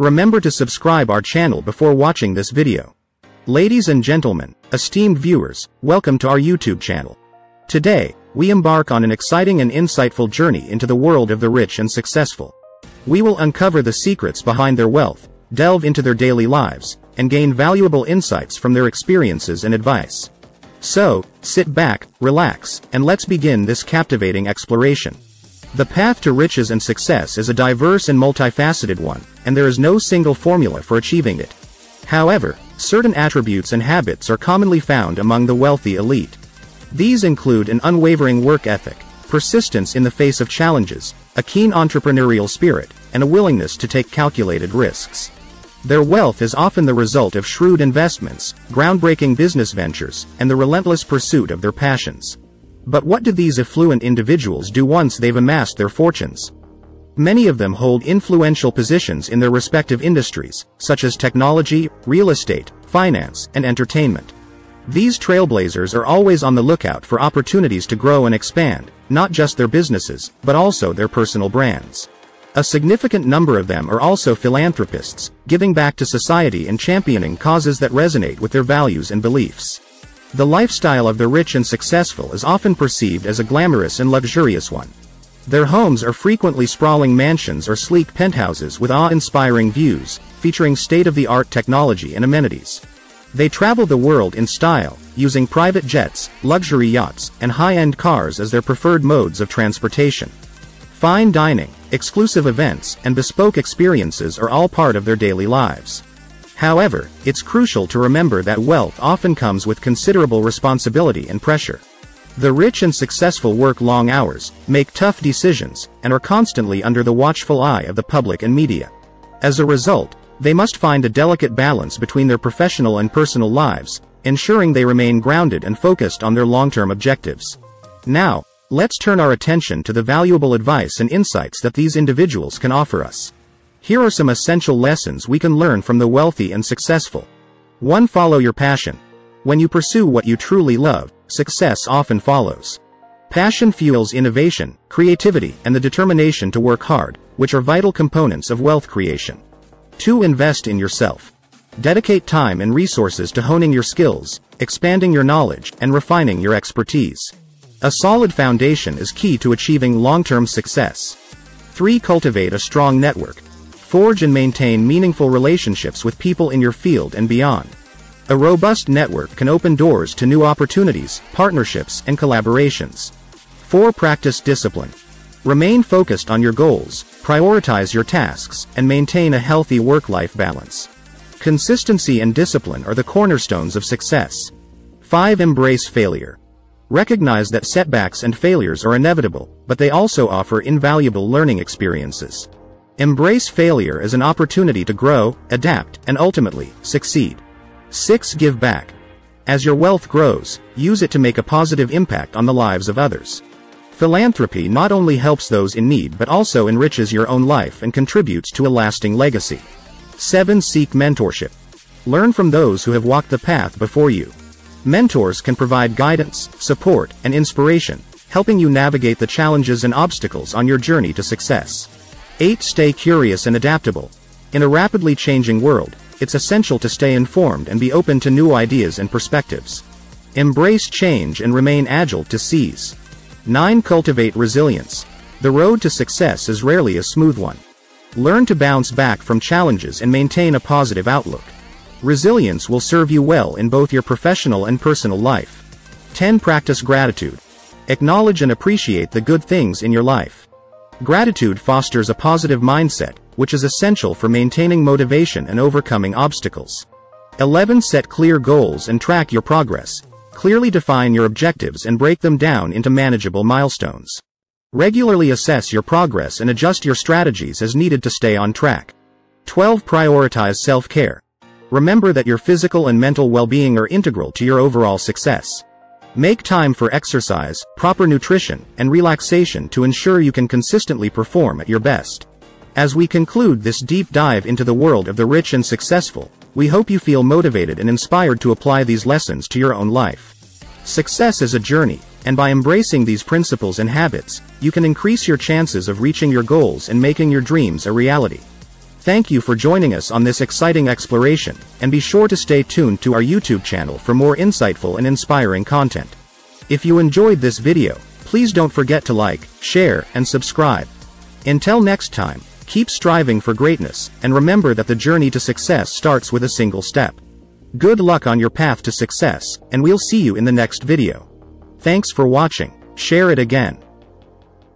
Remember to subscribe our channel before watching this video. Ladies and gentlemen, esteemed viewers, welcome to our YouTube channel. Today, we embark on an exciting and insightful journey into the world of the rich and successful. We will uncover the secrets behind their wealth, delve into their daily lives, and gain valuable insights from their experiences and advice. So, sit back, relax, and let's begin this captivating exploration. The path to riches and success is a diverse and multifaceted one, and there is no single formula for achieving it. However, certain attributes and habits are commonly found among the wealthy elite. These include an unwavering work ethic, persistence in the face of challenges, a keen entrepreneurial spirit, and a willingness to take calculated risks. Their wealth is often the result of shrewd investments, groundbreaking business ventures, and the relentless pursuit of their passions. But what do these affluent individuals do once they've amassed their fortunes? Many of them hold influential positions in their respective industries, such as technology, real estate, finance, and entertainment. These trailblazers are always on the lookout for opportunities to grow and expand, not just their businesses, but also their personal brands. A significant number of them are also philanthropists, giving back to society and championing causes that resonate with their values and beliefs. The lifestyle of the rich and successful is often perceived as a glamorous and luxurious one. Their homes are frequently sprawling mansions or sleek penthouses with awe-inspiring views, featuring state-of-the-art technology and amenities. They travel the world in style, using private jets, luxury yachts, and high-end cars as their preferred modes of transportation. Fine dining, exclusive events, and bespoke experiences are all part of their daily lives. However, it's crucial to remember that wealth often comes with considerable responsibility and pressure. The rich and successful work long hours, make tough decisions, and are constantly under the watchful eye of the public and media. As a result, they must find a delicate balance between their professional and personal lives, ensuring they remain grounded and focused on their long-term objectives. Now, Let's turn our attention to the valuable advice and insights that these individuals can offer us. Here are some essential lessons we can learn from the wealthy and successful. 1. Follow your passion. When you pursue what you truly love, success often follows. Passion fuels innovation, creativity, and the determination to work hard, which are vital components of wealth creation. 2. Invest in yourself. Dedicate time and resources to honing your skills, expanding your knowledge, and refining your expertise. A solid foundation is key to achieving long-term success. 3. Cultivate a strong network. Forge and maintain meaningful relationships with people in your field and beyond. A robust network can open doors to new opportunities, partnerships, and collaborations. 4. Practice discipline. Remain focused on your goals, prioritize your tasks, and maintain a healthy work-life balance. Consistency and discipline are the cornerstones of success. 5. Embrace failure. Recognize that setbacks and failures are inevitable, but they also offer invaluable learning experiences. Embrace failure as an opportunity to grow, adapt, and ultimately, succeed. 6. Give back. As your wealth grows, use it to make a positive impact on the lives of others. Philanthropy not only helps those in need but also enriches your own life and contributes to a lasting legacy. 7. Seek mentorship. Learn from those who have walked the path before you. Mentors can provide guidance, support, and inspiration, helping you navigate the challenges and obstacles on your journey to success. 8. Stay curious and adaptable. In a rapidly changing world, it's essential to stay informed and be open to new ideas and perspectives. Embrace change and remain agile to seize. 9. Cultivate resilience. The road to success is rarely a smooth one. Learn to bounce back from challenges and maintain a positive outlook. Resilience will serve you well in both your professional and personal life. 10. Practice gratitude. Acknowledge and appreciate the good things in your life. Gratitude fosters a positive mindset, which is essential for maintaining motivation and overcoming obstacles. 11. Set clear goals and track your progress. Clearly define your objectives and break them down into manageable milestones. Regularly assess your progress and adjust your strategies as needed to stay on track. 12. Prioritize self-care. Remember that your physical and mental well-being are integral to your overall success. Make time for exercise, proper nutrition, and relaxation to ensure you can consistently perform at your best. As we conclude this deep dive into the world of the rich and successful, we hope you feel motivated and inspired to apply these lessons to your own life. Success is a journey, and by embracing these principles and habits, you can increase your chances of reaching your goals and making your dreams a reality. Thank you for joining us on this exciting exploration, and be sure to stay tuned to our YouTube channel for more insightful and inspiring content. If you enjoyed this video, please don't forget to like, share, and subscribe. Until next time, keep striving for greatness, and remember that the journey to success starts with a single step. Good luck on your path to success, and we'll see you in the next video. Thanks for watching, share it again.